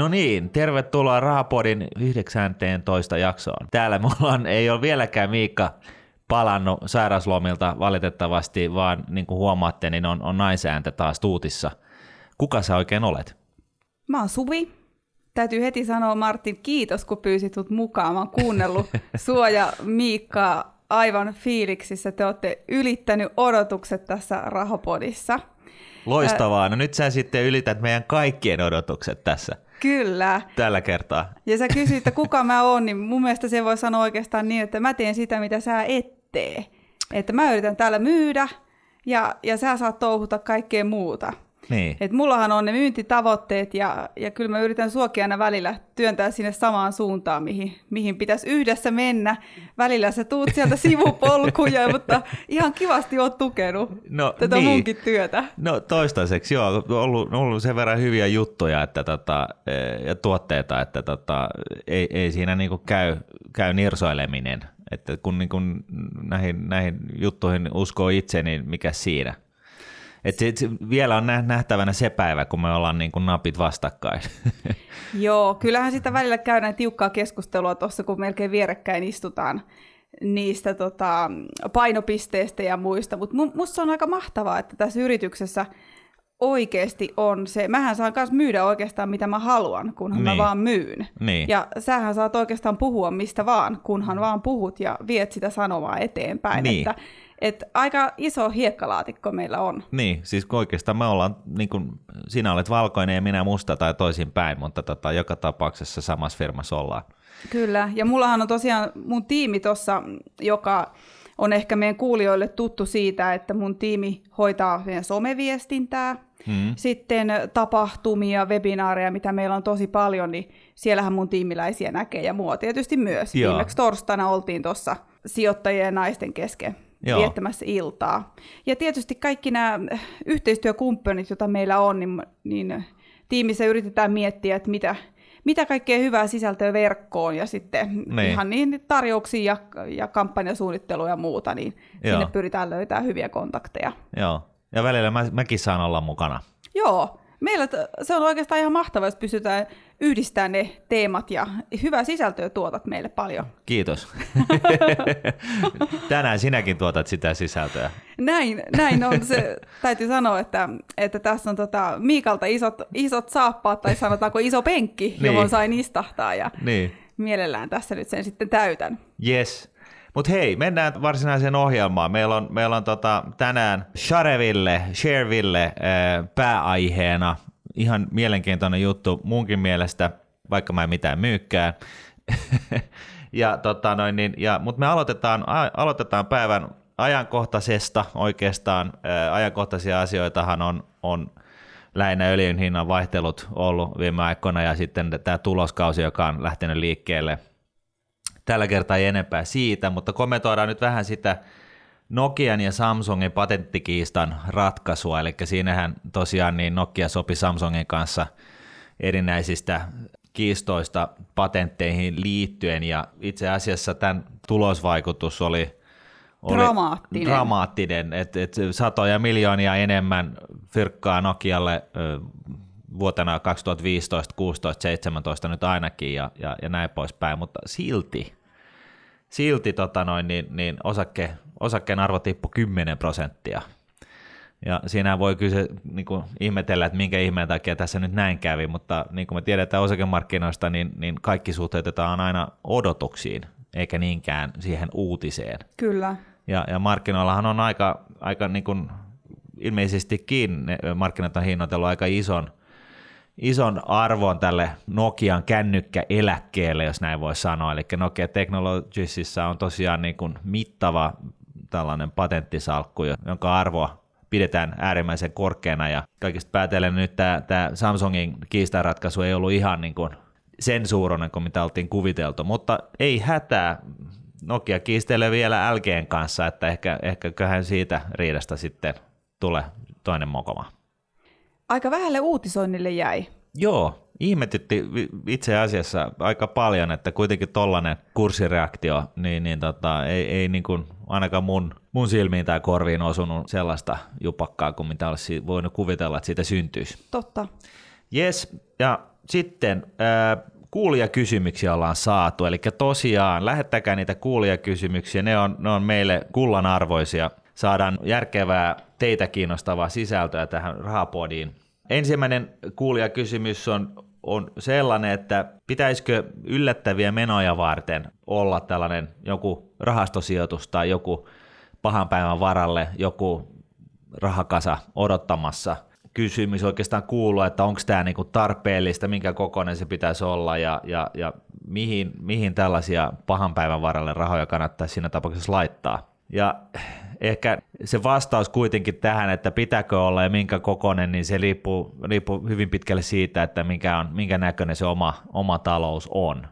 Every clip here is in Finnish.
No niin, tervetuloa Rahapodin 19 jaksoon. Täällä mulla on, ei ole vieläkään Miikka palannut sairauslomilta valitettavasti, vaan niin kuin huomaatte, niin on, on naisääntä taas tuutissa. Kuka sä oikein olet? Mä oon Suvi. Täytyy heti sanoa Martin, kiitos kun pyysit mut mukaan. Mä oon kuunnellut sua ja Miikkaa aivan fiiliksissä. Te olette ylittänyt odotukset tässä Rahapodissa. Loistavaa. No nyt sä sitten ylität meidän kaikkien odotukset tässä. Kyllä. Tällä kertaa. Ja sä kysyit, että kuka mä oon, niin mun mielestä se voi sanoa oikeastaan niin, että mä teen sitä, mitä sä et tee. Että mä yritän täällä myydä ja, ja sä saat touhuta kaikkea muuta. Niin. Et mullahan on ne myyntitavoitteet ja, ja kyllä mä yritän suokia aina välillä työntää sinne samaan suuntaan, mihin, mihin pitäisi yhdessä mennä. Välillä sä tuut sieltä sivupolkuja, mutta ihan kivasti oot tukenut No, tätä niin. munkin työtä. No toistaiseksi joo, on ollut, ollut sen verran hyviä juttuja että tota, eh, ja tuotteita, että tota, ei, ei siinä niinku käy, käy nirsoileminen. Että kun niinku näihin, näihin juttuihin uskoo itse, niin mikä siinä? Et se, vielä on nä- nähtävänä se päivä, kun me ollaan niinku napit vastakkain. Joo, kyllähän sitä välillä käydään tiukkaa keskustelua tuossa, kun melkein vierekkäin istutaan niistä tota, painopisteistä ja muista, mutta musta on aika mahtavaa, että tässä yrityksessä oikeasti on se, mähän saan myös myydä oikeastaan mitä mä haluan, kunhan niin. Niin. mä vaan myyn. Niin. Ja sähän saat oikeastaan puhua mistä vaan, kunhan vaan puhut ja viet sitä sanomaa eteenpäin. Niin. Että, että aika iso hiekkalaatikko meillä on. niin, siis oikeastaan me ollaan, niin kun sinä olet valkoinen ja minä musta tai toisinpäin, mutta tota, joka tapauksessa samassa firmassa ollaan. Kyllä, ja mullahan on tosiaan mun tiimi tuossa, joka on ehkä meidän kuulijoille tuttu siitä, että mun tiimi hoitaa meidän someviestintää, Mm. sitten tapahtumia, webinaareja, mitä meillä on tosi paljon, niin siellähän mun tiimiläisiä näkee ja mua tietysti myös. Joo. Viimeksi torstaina oltiin tuossa sijoittajien ja naisten kesken Joo. viettämässä iltaa. Ja tietysti kaikki nämä yhteistyökumppanit, joita meillä on, niin, niin tiimissä yritetään miettiä, että mitä, mitä kaikkea hyvää sisältöä verkkoon ja sitten Niin. ihan niin tarjouksia ja, ja kampanjasuunnittelua ja muuta, niin Joo. sinne pyritään löytämään hyviä kontakteja. Joo, ja välillä mä, mäkin saan olla mukana. Joo, meillä se on oikeastaan ihan mahtavaa, jos pystytään yhdistämään ne teemat ja hyvää sisältöä tuotat meille paljon. Kiitos. Tänään sinäkin tuotat sitä sisältöä. Näin, näin on se, täytyy sanoa, että, että tässä on tota Miikalta isot, isot saappaat tai sanotaanko iso penkki, niin. johon sain istahtaa ja Niin, mielellään tässä nyt sen sitten täytän. yes. Mutta hei, mennään varsinaiseen ohjelmaan. Meillä on, meillä on tota, tänään Shareville, Shareville äh, pääaiheena. Ihan mielenkiintoinen juttu munkin mielestä, vaikka mä en mitään myykkää. ja, tota, noin, niin, ja, mutta me aloitetaan, a, aloitetaan päivän ajankohtaisesta oikeastaan. Ää, ajankohtaisia asioitahan on, on lähinnä öljyn hinnan vaihtelut ollut viime aikoina ja sitten tämä tuloskausi, joka on lähtenyt liikkeelle – Tällä kertaa ei enempää siitä, mutta kommentoidaan nyt vähän sitä Nokian ja Samsungin patenttikiistan ratkaisua, eli siinähän tosiaan niin Nokia sopi Samsungin kanssa erinäisistä kiistoista patentteihin liittyen, ja itse asiassa tämän tulosvaikutus oli, oli Dramaattinen. dramaattinen. Että et satoja miljoonia enemmän fyrkkaa Nokialle ö, vuotena 2015, 16, 17 nyt ainakin ja, ja, ja näin poispäin, mutta silti, silti tota noin, niin, niin osakke, osakkeen arvo tippui 10 prosenttia. Ja siinä voi kyse, niin kuin ihmetellä, että minkä ihmeen takia tässä nyt näin kävi, mutta niin kuin me tiedetään osakemarkkinoista, niin, niin kaikki suhteutetaan aina odotuksiin, eikä niinkään siihen uutiseen. Kyllä. Ja, ja markkinoillahan on aika, aika niin kuin ilmeisestikin ne markkinat on hinnoitellut aika ison, ison arvon tälle Nokian kännykkäeläkkeelle, jos näin voi sanoa. Eli Nokia Technologiesissa on tosiaan niin kuin mittava tällainen patenttisalkku, jonka arvoa pidetään äärimmäisen korkeana ja kaikista päätellen nyt tämä, tämä Samsungin kiistanratkaisu ei ollut ihan niin kuin sen suuruinen kuin mitä oltiin kuviteltu, mutta ei hätää. Nokia kiistelee vielä LGn kanssa, että ehkä, ehkä siitä riidasta sitten tulee toinen mokoma. Aika vähälle uutisoinnille jäi. Joo, ihmetytti itse asiassa aika paljon, että kuitenkin tollainen kurssireaktio, niin, niin tota, ei, ei niin kuin ainakaan mun, mun silmiin tai korviin osunut sellaista jupakkaa kuin mitä olisi voinut kuvitella, että siitä syntyisi. Totta. Jes, ja sitten äh, kuulijakysymyksiä ollaan saatu, eli tosiaan lähettäkää niitä kuulijakysymyksiä, ne on, ne on meille kullanarvoisia. Saadaan järkevää, teitä kiinnostavaa sisältöä tähän rahapodiin. Ensimmäinen kuulijakysymys on, on sellainen, että pitäisikö yllättäviä menoja varten olla tällainen joku rahastosijoitus tai joku pahan päivän varalle joku rahakasa odottamassa – kysymys oikeastaan kuuluu, että onko tämä niinku tarpeellista, minkä kokoinen se pitäisi olla ja, ja, ja mihin, mihin tällaisia pahan päivän varalle rahoja kannattaisi siinä tapauksessa laittaa. Ja ehkä se vastaus kuitenkin tähän, että pitääkö olla ja minkä kokoinen, niin se riippuu, riippuu hyvin pitkälle siitä, että minkä, on, minkä näköinen se oma, oma talous on.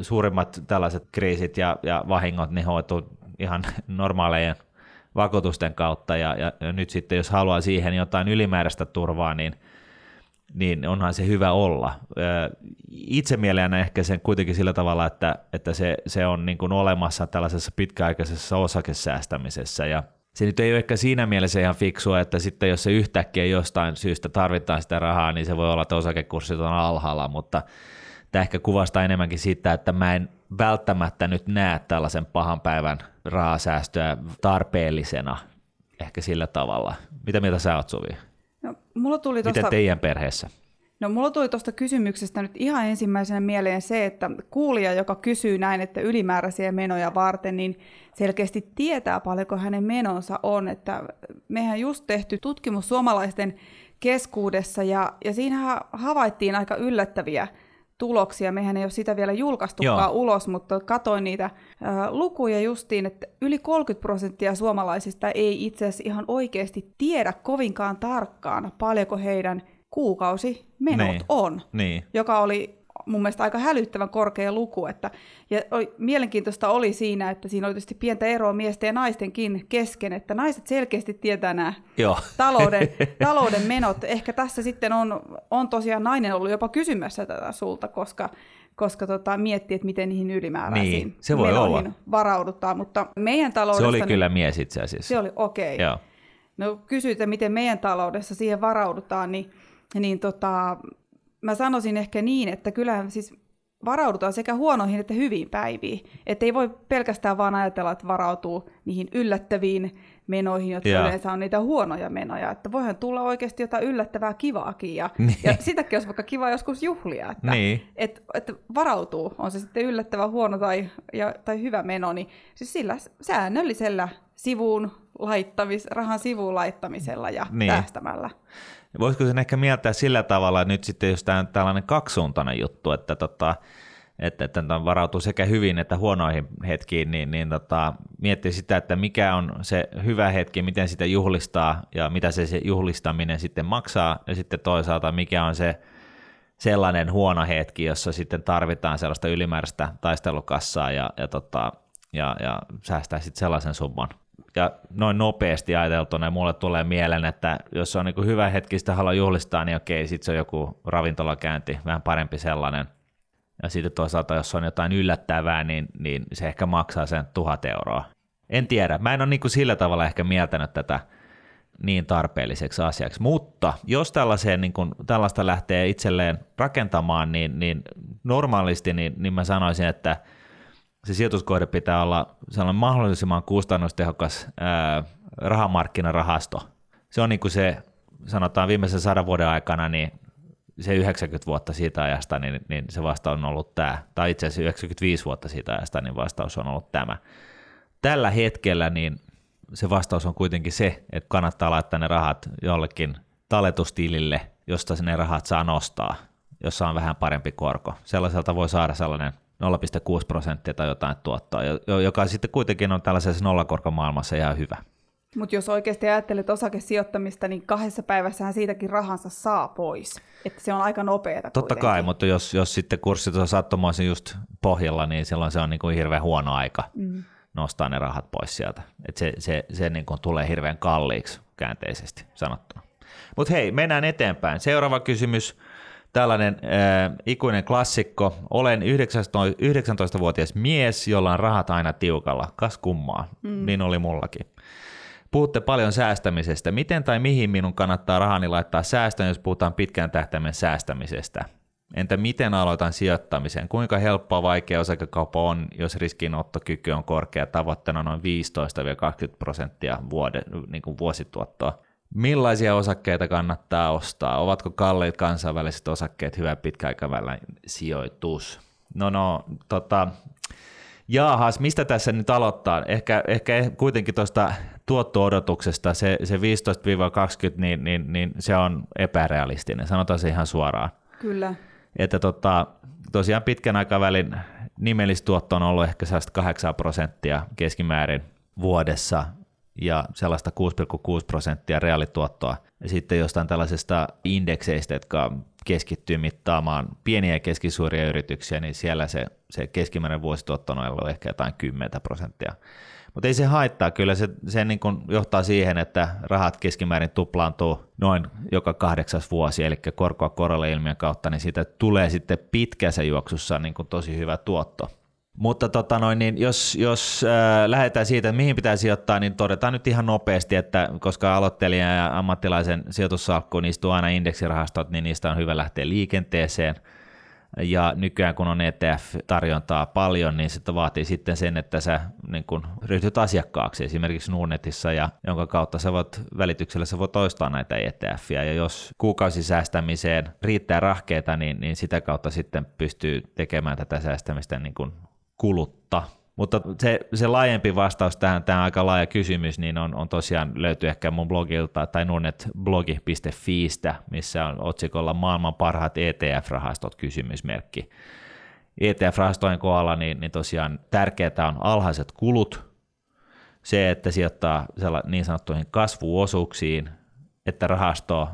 Suurimmat tällaiset kriisit ja, ja vahingot, niin hoituu ihan normaalejen vakuutusten kautta ja, ja nyt sitten jos haluaa siihen jotain ylimääräistä turvaa, niin, niin onhan se hyvä olla. Itse mielelläni ehkä sen kuitenkin sillä tavalla, että, että se, se on niin kuin olemassa tällaisessa pitkäaikaisessa osakesäästämisessä ja se nyt ei ole ehkä siinä mielessä ihan fiksua, että sitten jos se yhtäkkiä jostain syystä tarvitaan sitä rahaa, niin se voi olla, että osakekurssit on alhaalla, mutta tämä ehkä kuvastaa enemmänkin sitä, että mä en välttämättä nyt näe tällaisen pahan päivän rahasäästöä tarpeellisena ehkä sillä tavalla. Mitä mieltä sä oot, Suvi? Mulla tuli tosta... Miten teidän perheessä? No mulla tuli tuosta kysymyksestä nyt ihan ensimmäisenä mieleen se, että kuulija, joka kysyy näin, että ylimääräisiä menoja varten, niin selkeästi tietää paljonko hänen menonsa on. Että mehän just tehty tutkimus suomalaisten keskuudessa ja, ja siinä havaittiin aika yllättäviä tuloksia. Mehän ei ole sitä vielä julkaistukaan Joo. ulos, mutta katoin niitä äh, lukuja justiin, että yli 30 prosenttia suomalaisista ei itse asiassa ihan oikeasti tiedä kovinkaan tarkkaan, paljonko heidän kuukausimenot niin. on, niin. joka oli mun mielestä aika hälyttävän korkea luku. Että, ja oli, mielenkiintoista oli siinä, että siinä oli tietysti pientä eroa miesten ja naistenkin kesken, että naiset selkeästi tietää nämä Joo. Talouden, talouden menot. Ehkä tässä sitten on, on tosiaan nainen ollut jopa kysymässä tätä sulta, koska koska tota, miettii, että miten niihin ylimääräisiin niin, se voi olla. varaudutaan. Mutta meidän taloudessa... Se oli kyllä mies itse asiassa. Se oli, okei. Okay. Joo. No kysyit, miten meidän taloudessa siihen varaudutaan, niin, niin tota, mä sanoisin ehkä niin, että kyllä siis varaudutaan sekä huonoihin että hyviin päiviin. Että ei voi pelkästään vaan ajatella, että varautuu niihin yllättäviin menoihin, jotka yeah. yleensä on niitä huonoja menoja. Että voihan tulla oikeasti jotain yllättävää kivaakin. Ja, niin. ja sitäkin olisi vaikka kiva joskus juhlia. Että, niin. että, että varautuu, on se sitten yllättävä huono tai, ja, tai hyvä meno, niin siis sillä säännöllisellä sivuun laittamis, rahan sivuun laittamisella ja niin. tästämällä. Voisiko sen ehkä mieltää sillä tavalla nyt sitten, jos tämä on tällainen kaksisuuntainen juttu, että, tota, että, että varautuu sekä hyvin että huonoihin hetkiin, niin, niin tota, miettii sitä, että mikä on se hyvä hetki, miten sitä juhlistaa ja mitä se, se juhlistaminen sitten maksaa, ja sitten toisaalta mikä on se sellainen huono hetki, jossa sitten tarvitaan sellaista ylimääräistä taistelukassaa ja, ja, tota, ja, ja säästää sitten sellaisen summan ja noin nopeasti ajateltuna mulle tulee mieleen, että jos on niin hyvä hetki sitä haluaa juhlistaa, niin okei, sitten se on joku ravintolakäynti, vähän parempi sellainen. Ja sitten toisaalta, jos on jotain yllättävää, niin, niin se ehkä maksaa sen tuhat euroa. En tiedä, mä en ole niin sillä tavalla ehkä mieltänyt tätä niin tarpeelliseksi asiaksi, mutta jos tällaiseen, niin kuin, tällaista lähtee itselleen rakentamaan, niin, niin normaalisti niin, niin mä sanoisin, että – se sijoituskohde pitää olla sellainen mahdollisimman kustannustehokas ää, rahamarkkinarahasto. Se on niin kuin se, sanotaan viimeisen sadan vuoden aikana, niin se 90 vuotta siitä ajasta, niin, niin se vastaus on ollut tämä, tai itse asiassa 95 vuotta siitä ajasta, niin vastaus on ollut tämä. Tällä hetkellä niin se vastaus on kuitenkin se, että kannattaa laittaa ne rahat jollekin talletustilille, josta ne rahat saa nostaa, jossa on vähän parempi korko. Sellaiselta voi saada sellainen 0,6 prosenttia tai jotain tuottoa, joka sitten kuitenkin on tällaisessa nollakorkomaailmassa ihan hyvä. Mutta jos oikeasti ajattelet osakesijoittamista, niin kahdessa päivässähän siitäkin rahansa saa pois. Että se on aika nopeata Totta kuitenkin. kai, mutta jos, jos sitten kurssit on sattumoisin just pohjalla, niin silloin se on niin kuin hirveän huono aika mm. nostaa ne rahat pois sieltä. Et se se, se niin kuin tulee hirveän kalliiksi käänteisesti sanottuna. Mutta hei, mennään eteenpäin. Seuraava kysymys tällainen äh, ikuinen klassikko. Olen 19-vuotias mies, jolla on rahat aina tiukalla. Kas kummaa, mm. niin oli mullakin. Puhutte paljon säästämisestä. Miten tai mihin minun kannattaa rahani laittaa säästöön, jos puhutaan pitkän tähtäimen säästämisestä? Entä miten aloitan sijoittamisen? Kuinka helppoa vaikea osakekauppa on, jos riskinottokyky on korkea, tavoitteena noin 15-20 prosenttia vuode, niin kuin vuosituottoa? Millaisia osakkeita kannattaa ostaa? Ovatko kalliit kansainväliset osakkeet hyvä pitkäaikavälin sijoitus? No no, tota, jaahas, mistä tässä nyt aloittaa? Ehkä, ehkä kuitenkin tuosta tuotto-odotuksesta se, se 15-20, niin, niin, niin se on epärealistinen, sanotaan se ihan suoraan. Kyllä. Että tota, tosiaan pitkän aikavälin nimellistuotto on ollut ehkä 8 prosenttia keskimäärin vuodessa ja sellaista 6,6 prosenttia reaalituottoa. Sitten jostain tällaisesta indekseistä, jotka keskittyy mittaamaan pieniä ja keskisuuria yrityksiä, niin siellä se, se keskimääräinen vuosituotto on ollut ehkä jotain 10 prosenttia. Mutta ei se haittaa, kyllä se, se niin kun johtaa siihen, että rahat keskimäärin tuplaantuu noin joka kahdeksas vuosi, eli korkoa korolle ilmiön kautta, niin siitä tulee sitten pitkässä juoksussa niin kun tosi hyvä tuotto. Mutta tota noin, niin jos, jos äh, lähdetään siitä, että mihin pitää sijoittaa, niin todetaan nyt ihan nopeasti, että koska aloittelijan ja ammattilaisen sijoitussalkkuun istuu aina indeksirahastot, niin niistä on hyvä lähteä liikenteeseen. Ja nykyään kun on ETF-tarjontaa paljon, niin se vaatii sitten sen, että sä niin kun ryhdyt asiakkaaksi esimerkiksi Nordnetissa, ja jonka kautta sä voit välityksellä sä voit toistaa näitä ETFiä. Ja jos kuukausisäästämiseen riittää rahkeita, niin, niin sitä kautta sitten pystyy tekemään tätä säästämistä niin kuin kulutta. Mutta se, se laajempi vastaus tähän, tähän aika laaja kysymys, niin on, on tosiaan löytyy ehkä mun blogilta tai nunnetblogi.fiistä, missä on otsikolla maailman parhaat ETF-rahastot kysymysmerkki. ETF-rahastojen kohdalla niin, niin tosiaan tärkeää on alhaiset kulut, se, että sijoittaa niin sanottuihin kasvuosuuksiin, että rahasto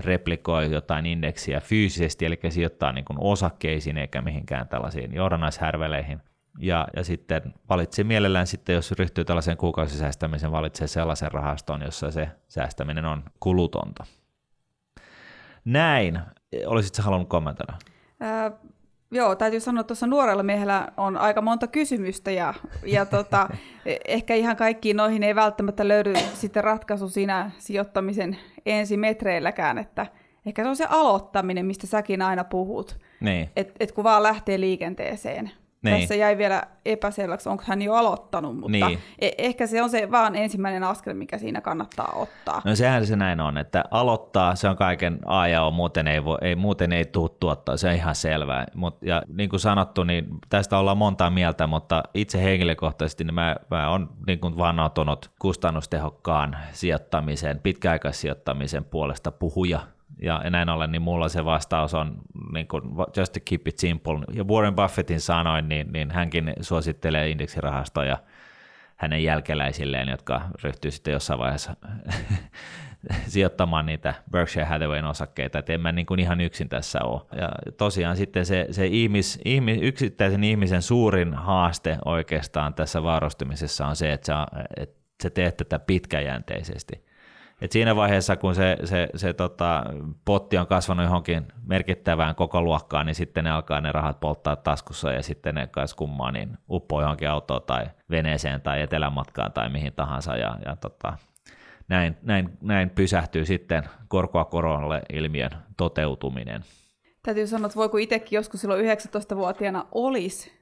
replikoi jotain indeksiä fyysisesti, eli sijoittaa niin kuin osakkeisiin eikä mihinkään tällaisiin johdannaishärveleihin. Ja, ja sitten valitse mielellään sitten, jos ryhtyy tällaiseen kuukausisäästämiseen, valitsee sellaisen rahaston, jossa se säästäminen on kulutonta. Näin. Olisitko halunnut kommentoida? Joo, täytyy sanoa, että tuossa nuorella miehellä on aika monta kysymystä ja, ja tota, ehkä ihan kaikkiin noihin ei välttämättä löydy sitten ratkaisu siinä sijoittamisen ensimetreilläkään, että ehkä se on se aloittaminen, mistä säkin aina puhut, niin. että et kun vaan lähtee liikenteeseen. Niin. Tässä jäi vielä epäselväksi, onko hän jo aloittanut, mutta niin. E- ehkä se on se vaan ensimmäinen askel, mikä siinä kannattaa ottaa. No sehän se näin on, että aloittaa, se on kaiken A ja O, muuten ei, voi, ei, muuten ei tule tuottaa, se on ihan selvää. Mut, ja niin kuin sanottu, niin tästä ollaan montaa mieltä, mutta itse henkilökohtaisesti niin mä, mä olen niin kuin kustannustehokkaan sijoittamisen, pitkäaikaissijoittamisen puolesta puhuja ja näin ollen, niin mulla se vastaus on niin kuin, just to keep it simple. Ja Warren Buffettin sanoin, niin, niin hänkin suosittelee indeksirahastoja hänen jälkeläisilleen, jotka ryhtyy sitten jossain vaiheessa sijoittamaan niitä Berkshire Hathawayn osakkeita, että en mä niin kuin ihan yksin tässä ole. Ja tosiaan sitten se, se ihmis, ihmis, yksittäisen ihmisen suurin haaste oikeastaan tässä varustumisessa on se, että sä, että sä teet tätä pitkäjänteisesti. Et siinä vaiheessa, kun se, se, se tota, potti on kasvanut johonkin merkittävään koko luokkaan, niin sitten ne alkaa ne rahat polttaa taskussa ja sitten ne kai kummaa, niin uppoo johonkin autoon tai veneeseen tai etelämatkaan tai mihin tahansa. Ja, ja tota, näin, näin, näin pysähtyy sitten korkoa korolle ilmiön toteutuminen. Täytyy sanoa, että voi kun itsekin joskus silloin 19-vuotiaana olisi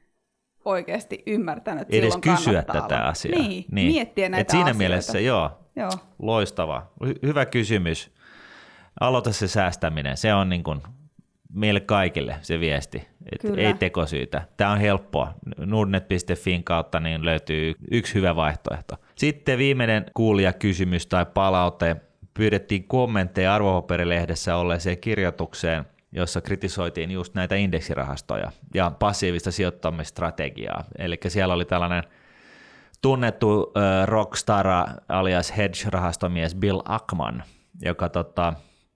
oikeasti ymmärtänyt, Edes kysyä tätä olla. asiaa. Niin, niin, miettiä näitä Et siinä asioita. mielessä joo, Joo. Loistava. Hy- hyvä kysymys. Aloita se säästäminen. Se on niin kuin meille kaikille se viesti. Et ei tekosyytä. Tämä on helppoa. Nordnet.fin kautta niin löytyy yksi hyvä vaihtoehto. Sitten viimeinen kuulija kysymys tai palaute. Pyydettiin kommentteja arvopaperilehdessä olleeseen kirjoitukseen, jossa kritisoitiin just näitä indeksirahastoja ja passiivista sijoittamistrategiaa. Eli siellä oli tällainen – tunnettu äh, rockstar alias hedge-rahastomies Bill Ackman, joka tota,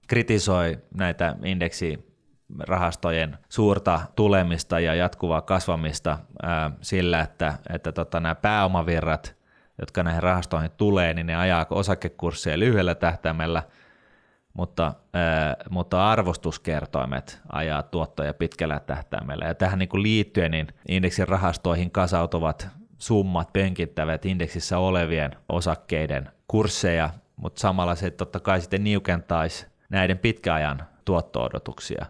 kritisoi näitä indeksirahastojen suurta tulemista ja jatkuvaa kasvamista äh, sillä, että, että tota, nämä pääomavirrat, jotka näihin rahastoihin tulee, niin ne ajaa osakekursseja lyhyellä tähtäimellä, mutta, äh, mutta arvostuskertoimet ajaa tuottoja pitkällä tähtäimellä. Ja tähän niin liittyen niin indeksin rahastoihin kasautuvat summat pönkittävät indeksissä olevien osakkeiden kursseja, mutta samalla se totta kai sitten niukentaisi näiden pitkäajan tuotto-odotuksia.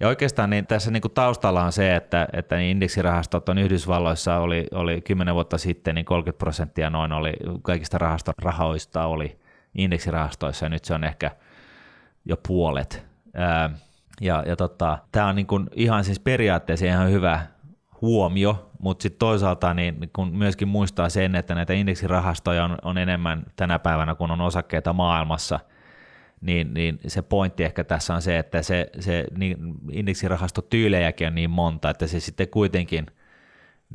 Ja oikeastaan niin tässä niin kuin taustalla on se, että, että niin indeksirahastot on Yhdysvalloissa oli, oli 10 vuotta sitten, niin 30 prosenttia noin oli kaikista rahastorahoista oli indeksirahastoissa, ja nyt se on ehkä jo puolet. Ää, ja, ja tota, tämä on niin kuin ihan siis periaatteessa ihan hyvä huomio, mutta sitten toisaalta niin kun myöskin muistaa sen, että näitä indeksirahastoja on, on enemmän tänä päivänä, kun on osakkeita maailmassa, niin, niin se pointti ehkä tässä on se, että se, se niin indeksirahastotyylejäkin on niin monta, että se sitten kuitenkin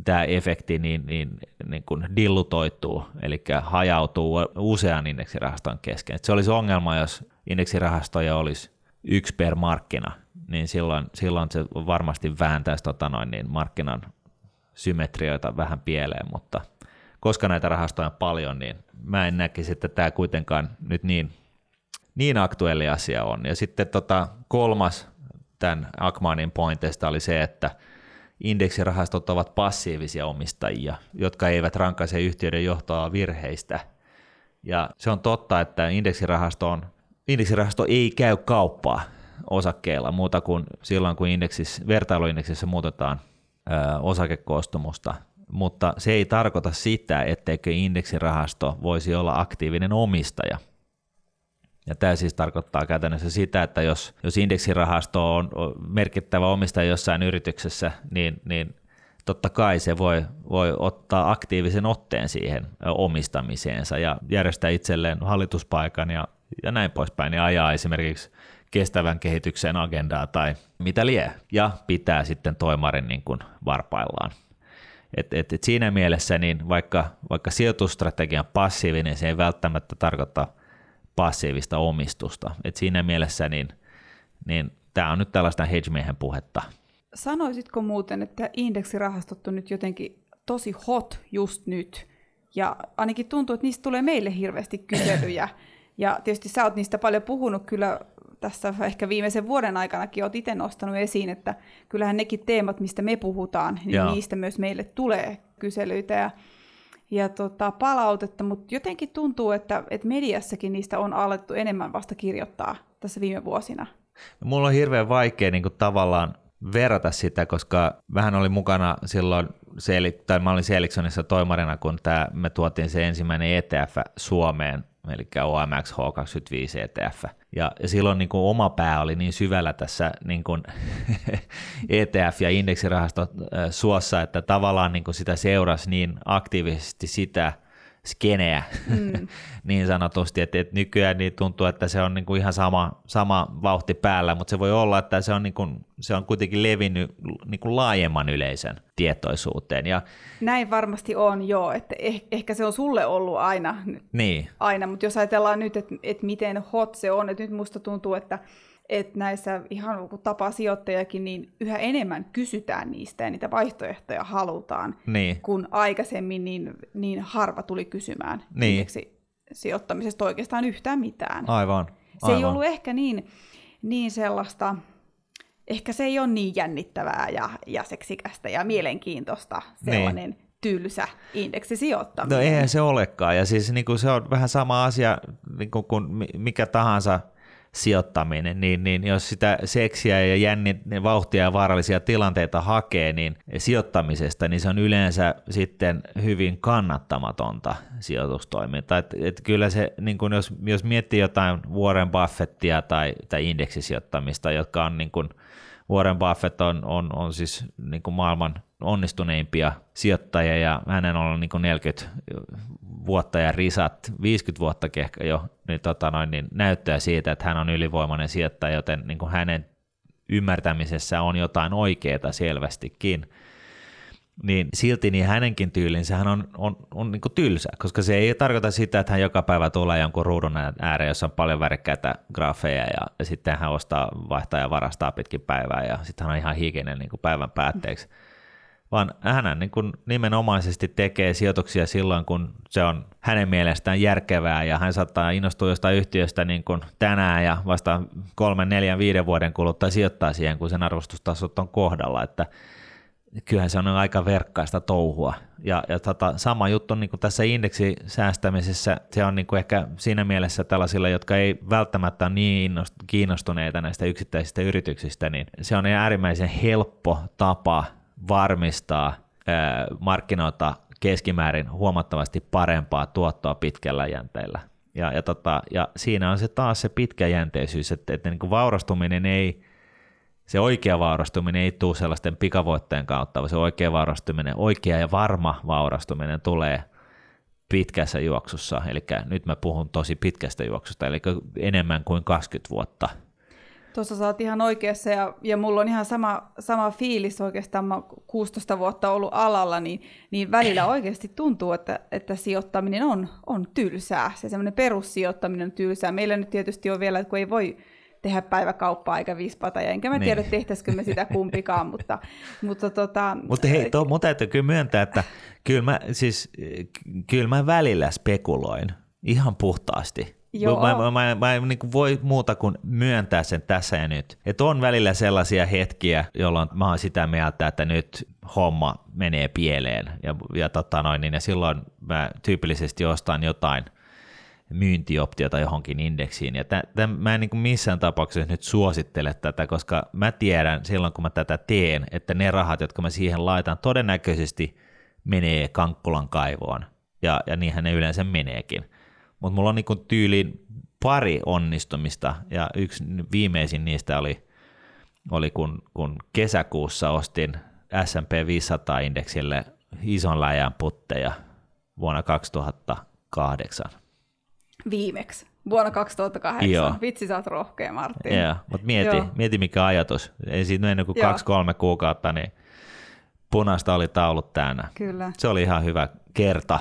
tämä efekti niin, niin, niin kuin dillutoituu, eli hajautuu usean indeksirahaston kesken. Et se olisi ongelma, jos indeksirahastoja olisi yksi per markkina, niin silloin, silloin se varmasti vähentäisi tota noin, niin markkinan symmetrioita vähän pieleen, mutta koska näitä rahastoja on paljon, niin mä en näkisi, että tämä kuitenkaan nyt niin, niin aktuelli asia on. Ja sitten tota, kolmas tämän Akmanin pointeista oli se, että indeksirahastot ovat passiivisia omistajia, jotka eivät rankaise yhtiöiden johtoa virheistä. Ja se on totta, että indeksirahasto, on, indeksirahasto ei käy kauppaa osakkeilla muuta kuin silloin, kun indeksis, vertailuindeksissä muutetaan ö, osakekoostumusta, mutta se ei tarkoita sitä, etteikö indeksirahasto voisi olla aktiivinen omistaja. Ja tämä siis tarkoittaa käytännössä sitä, että jos, jos indeksirahasto on merkittävä omistaja jossain yrityksessä, niin, niin totta kai se voi, voi ottaa aktiivisen otteen siihen omistamiseensa ja järjestää itselleen hallituspaikan ja, ja näin poispäin ja ajaa esimerkiksi kestävän kehityksen agendaa tai mitä lie, ja pitää sitten toimarin niin kuin varpaillaan. Et, et, et siinä mielessä niin vaikka, vaikka sijoitusstrategia on passiivinen, se ei välttämättä tarkoita passiivista omistusta. Et siinä mielessä niin, niin tämä on nyt tällaista hedgemiehen puhetta. Sanoisitko muuten, että indeksirahastot on nyt jotenkin tosi hot just nyt, ja ainakin tuntuu, että niistä tulee meille hirveästi kyselyjä, ja tietysti sä oot niistä paljon puhunut kyllä tässä ehkä viimeisen vuoden aikanakin olet itse nostanut esiin, että kyllähän nekin teemat, mistä me puhutaan, niin Joo. niistä myös meille tulee kyselyitä ja, ja tota, palautetta, mutta jotenkin tuntuu, että, että mediassakin niistä on alettu enemmän vasta kirjoittaa tässä viime vuosina. No, mulla on hirveän vaikea niin kuin, tavallaan verrata sitä, koska vähän oli mukana silloin, tai mä olin Seeliksonissa toimarina, kun tää, me tuotiin se ensimmäinen ETF Suomeen eli OMX H25 ETF. Ja, ja silloin niin kuin oma pää oli niin syvällä tässä niin kuin ETF- ja indeksirahasto suossa, että tavallaan niin kuin sitä seurasi niin aktiivisesti sitä – skeneä mm. niin sanotusti, että, että nykyään niin tuntuu, että se on niin kuin ihan sama, sama vauhti päällä, mutta se voi olla, että se on, niin kuin, se on kuitenkin levinnyt niin kuin laajemman yleisön tietoisuuteen. Ja, Näin varmasti on, joo, että eh, ehkä se on sulle ollut aina, niin. aina mutta jos ajatellaan nyt, että, että miten hot se on, että nyt musta tuntuu, että että näissä ihan kun tapaa sijoittajakin, niin yhä enemmän kysytään niistä ja niitä vaihtoehtoja halutaan, niin. kun aikaisemmin niin, niin harva tuli kysymään niin. sijoittamisesta oikeastaan yhtään mitään. Aivan. Se ei ollut ehkä niin, niin sellaista, ehkä se ei ole niin jännittävää ja, ja seksikästä ja mielenkiintoista sellainen niin tylsä indeksisijoittaminen. No eihän se olekaan, ja siis niin kuin se on vähän sama asia niin kuin, kuin mikä tahansa sijoittaminen, niin, niin jos sitä seksiä ja jänni, vauhtia ja vaarallisia tilanteita hakee niin sijoittamisesta, niin se on yleensä sitten hyvin kannattamatonta sijoitustoimintaa. Et, et kyllä se, niin kun jos, jos miettii jotain Warren Buffettia tai, tai indeksisijoittamista, jotka on niin kun, Warren Buffett on, on, on siis niin kuin maailman onnistuneimpia sijoittajia ja hänen on niin kuin 40 vuotta ja risat, 50 vuotta ehkä jo, niin, tota noin, niin näyttää siitä, että hän on ylivoimainen sijoittaja, joten niin kuin hänen ymmärtämisessä on jotain oikeaa selvästikin niin silti niin hänenkin tyylinsä hän on, on, on niin tylsä, koska se ei tarkoita sitä, että hän joka päivä tulee jonkun ruudun ääreen, jossa on paljon värikkäitä graafeja ja, ja sitten hän ostaa, vaihtaa ja varastaa pitkin päivää ja sitten hän on ihan hikinen niin päivän päätteeksi. Vaan hän niin kuin nimenomaisesti tekee sijoituksia silloin, kun se on hänen mielestään järkevää ja hän saattaa innostua jostain yhtiöstä niin kuin tänään ja vasta kolmen, neljän, viiden vuoden kuluttua sijoittaa siihen, kun sen arvostustasot on kohdalla. Että kyllähän se on aika verkkaista touhua. Ja, ja tota, sama juttu niin kuin tässä indeksisäästämisessä, se on niin kuin ehkä siinä mielessä tällaisilla, jotka ei välttämättä ole niin kiinnostuneita näistä yksittäisistä yrityksistä, niin se on äärimmäisen helppo tapa varmistaa ää, markkinoilta keskimäärin huomattavasti parempaa tuottoa pitkällä jänteellä. Ja, ja, tota, ja siinä on se taas se pitkäjänteisyys, että, että niin kuin vaurastuminen ei, se oikea vaurastuminen ei tule sellaisten pikavoitteen kautta, vaan se oikea vaurastuminen, oikea ja varma vaurastuminen tulee pitkässä juoksussa, eli nyt mä puhun tosi pitkästä juoksusta, eli enemmän kuin 20 vuotta – Tuossa sä oot ihan oikeassa ja, ja mulla on ihan sama, sama fiilis oikeastaan, mä 16 vuotta ollut alalla, niin, niin välillä oikeasti tuntuu, että, että sijoittaminen on, on tylsää. Se semmoinen perussijoittaminen on tylsää. Meillä nyt tietysti on vielä, kun ei voi tehdä päiväkauppaa eikä vispata, ja enkä mä tiedä, niin. tehtäisikö me sitä kumpikaan, mutta... Mutta, tota, mutta hei, to, mun täytyy kyllä myöntää, että kyllä mä, siis, kyllä mä välillä spekuloin ihan puhtaasti Joo. Mä, mä, mä, mä en niin voi muuta kuin myöntää sen tässä ja nyt. Että on välillä sellaisia hetkiä, jolloin mä oon sitä mieltä, että nyt homma menee pieleen. Ja, ja, tota noin, niin, ja silloin mä tyypillisesti ostan jotain myyntioptiota johonkin indeksiin. Ja t- t- mä en niin missään tapauksessa nyt suosittele tätä, koska mä tiedän silloin, kun mä tätä teen, että ne rahat, jotka mä siihen laitan, todennäköisesti menee Kankkulan kaivoon. Ja, ja niinhän ne yleensä meneekin mutta mulla on niin tyyliin pari onnistumista, ja yksi viimeisin niistä oli, oli kun, kun kesäkuussa ostin S&P 500-indeksille ison läjän putteja vuonna 2008. Viimeksi, vuonna 2008. Joo. Vitsi, sä oot rohkea, Martin. Joo, mutta mieti, mieti mikä ajatus. Ei siitä mennyt kuin kaksi-kolme kuukautta, niin punaista oli taulut täynnä. Kyllä. Se oli ihan hyvä kerta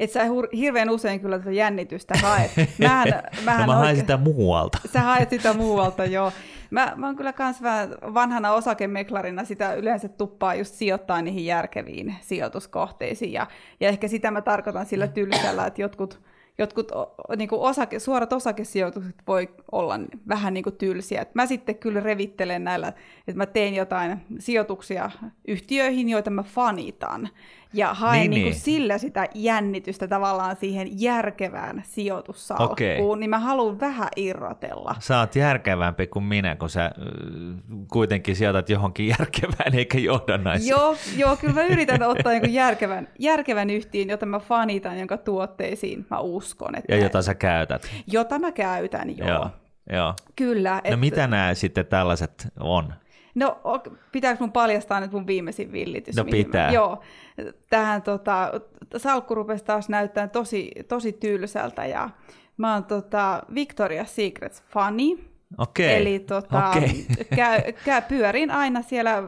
että sä hirveän usein kyllä tätä jännitystä haet. Mähän, mähän no mä haen sitä muualta. Sä haet sitä muualta, joo. Mä, mä oon kyllä kans vähän vanhana osakemeklarina sitä yleensä tuppaa just sijoittaa niihin järkeviin sijoituskohteisiin. Ja, ja ehkä sitä mä tarkoitan sillä tylsällä, että jotkut jotkut niin kuin osake, suorat osakesijoitukset voi olla vähän niin kuin tylsiä. Et mä sitten kyllä revittelen näillä, että mä teen jotain sijoituksia yhtiöihin, joita mä fanitan ja haen niin, niin. Niin sillä sitä jännitystä tavallaan siihen järkevään sijoitussalkkuun, okay. niin mä haluan vähän irrotella. Sä oot järkevämpi kuin minä, kun sä kuitenkin sijoitat johonkin järkevään eikä johdannaisiin. Joo, joo, kyllä mä yritän ottaa niin järkevän, järkevän yhtiön, jota mä fanitan, jonka tuotteisiin mä uskon. Että, ja jota sä käytät. Jota mä käytän, joo. joo. Joo. Kyllä. No että... mitä nämä sitten tällaiset on? No, pitääkö mun paljastaa nyt mun viimeisin villitys? No pitää. Mä, joo, tähän tota, salkku rupesi taas näyttää tosi, tosi tylsältä ja mä oon tota, Victoria's Secrets fani. Okei. Eli tota, okay. käy, käy, pyörin aina siellä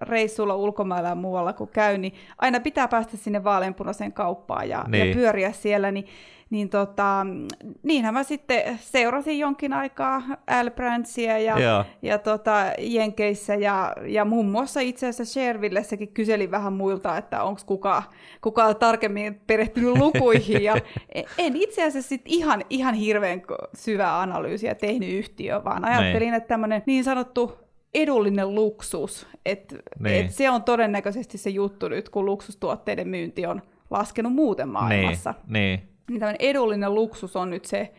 reissulla ulkomailla ja muualla kun käy, niin aina pitää päästä sinne vaaleanpunaiseen kauppaan ja, niin. ja pyöriä siellä, niin niin tota, niinhän mä sitten seurasin jonkin aikaa Al Brandsia ja, ja tota, Jenkeissä ja, ja muun muassa itse asiassa Shervillessäkin kyselin vähän muilta, että onko kuka, kuka tarkemmin perehtynyt lukuihin ja en itse asiassa sit ihan, ihan hirveän syvää analyysiä tehnyt yhtiö, vaan ajattelin, niin. että tämmöinen niin sanottu edullinen luksus, että niin. et se on todennäköisesti se juttu nyt, kun luksustuotteiden myynti on laskenut muuten maailmassa. Niin, niin niin tämmöinen edullinen luksus on nyt se,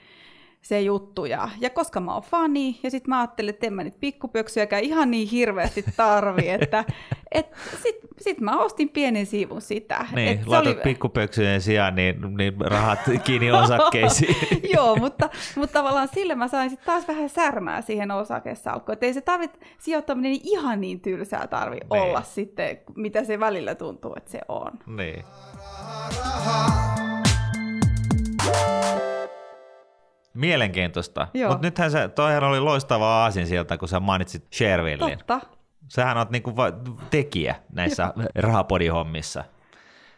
se juttu. Ja, ja koska mä oon fani, ja sitten mä ajattelin, että en mä nyt pikkupöksyjäkään ihan niin hirveästi tarvi, että et sit, sit mä ostin pienen siivun sitä. Niin, et laitat oli... pikkupöksyjen sijaan niin, niin rahat kiinni osakkeisiin. Joo, mutta, mutta tavallaan sille mä sain sit taas vähän särmää siihen osakesalkkuun. Että ei se tarvit, sijoittaminen ihan niin tylsää tarvi niin. olla sitten, mitä se välillä tuntuu, että se on. Niin. Mielenkiintoista. Mutta nythän se, toihan oli loistava aasin sieltä, kun sä mainitsit Shervillin. Totta. Sähän oot niinku tekijä näissä rahapodihommissa.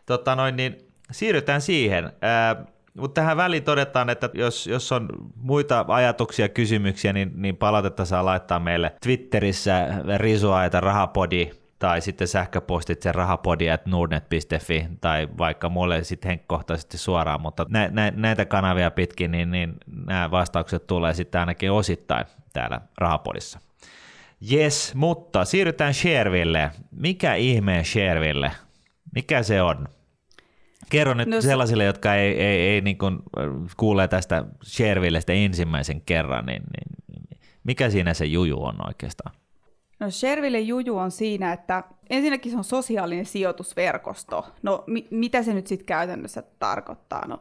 Totta noin, niin siirrytään siihen. Äh, mutta tähän väliin todetaan, että jos, jos on muita ajatuksia, kysymyksiä, niin, niin palautetta saa laittaa meille Twitterissä risuaita rahapodi tai sitten sähköpostit sen rahapodi.nordnet.fi tai vaikka mulle sitten henkkohtaisesti suoraan, mutta nä, nä, näitä kanavia pitkin, niin, niin nämä vastaukset tulee sitten ainakin osittain täällä rahapodissa. Yes, mutta siirrytään Shareville. Mikä ihmeen Shareville? Mikä se on? Kerro nyt no, sellaisille, jotka ei, ei, ei niin kuin kuulee tästä Sharevillestä ensimmäisen kerran, niin, niin mikä siinä se juju on oikeastaan? No Sherville juju on siinä, että ensinnäkin se on sosiaalinen sijoitusverkosto. No mi- mitä se nyt sitten käytännössä tarkoittaa? No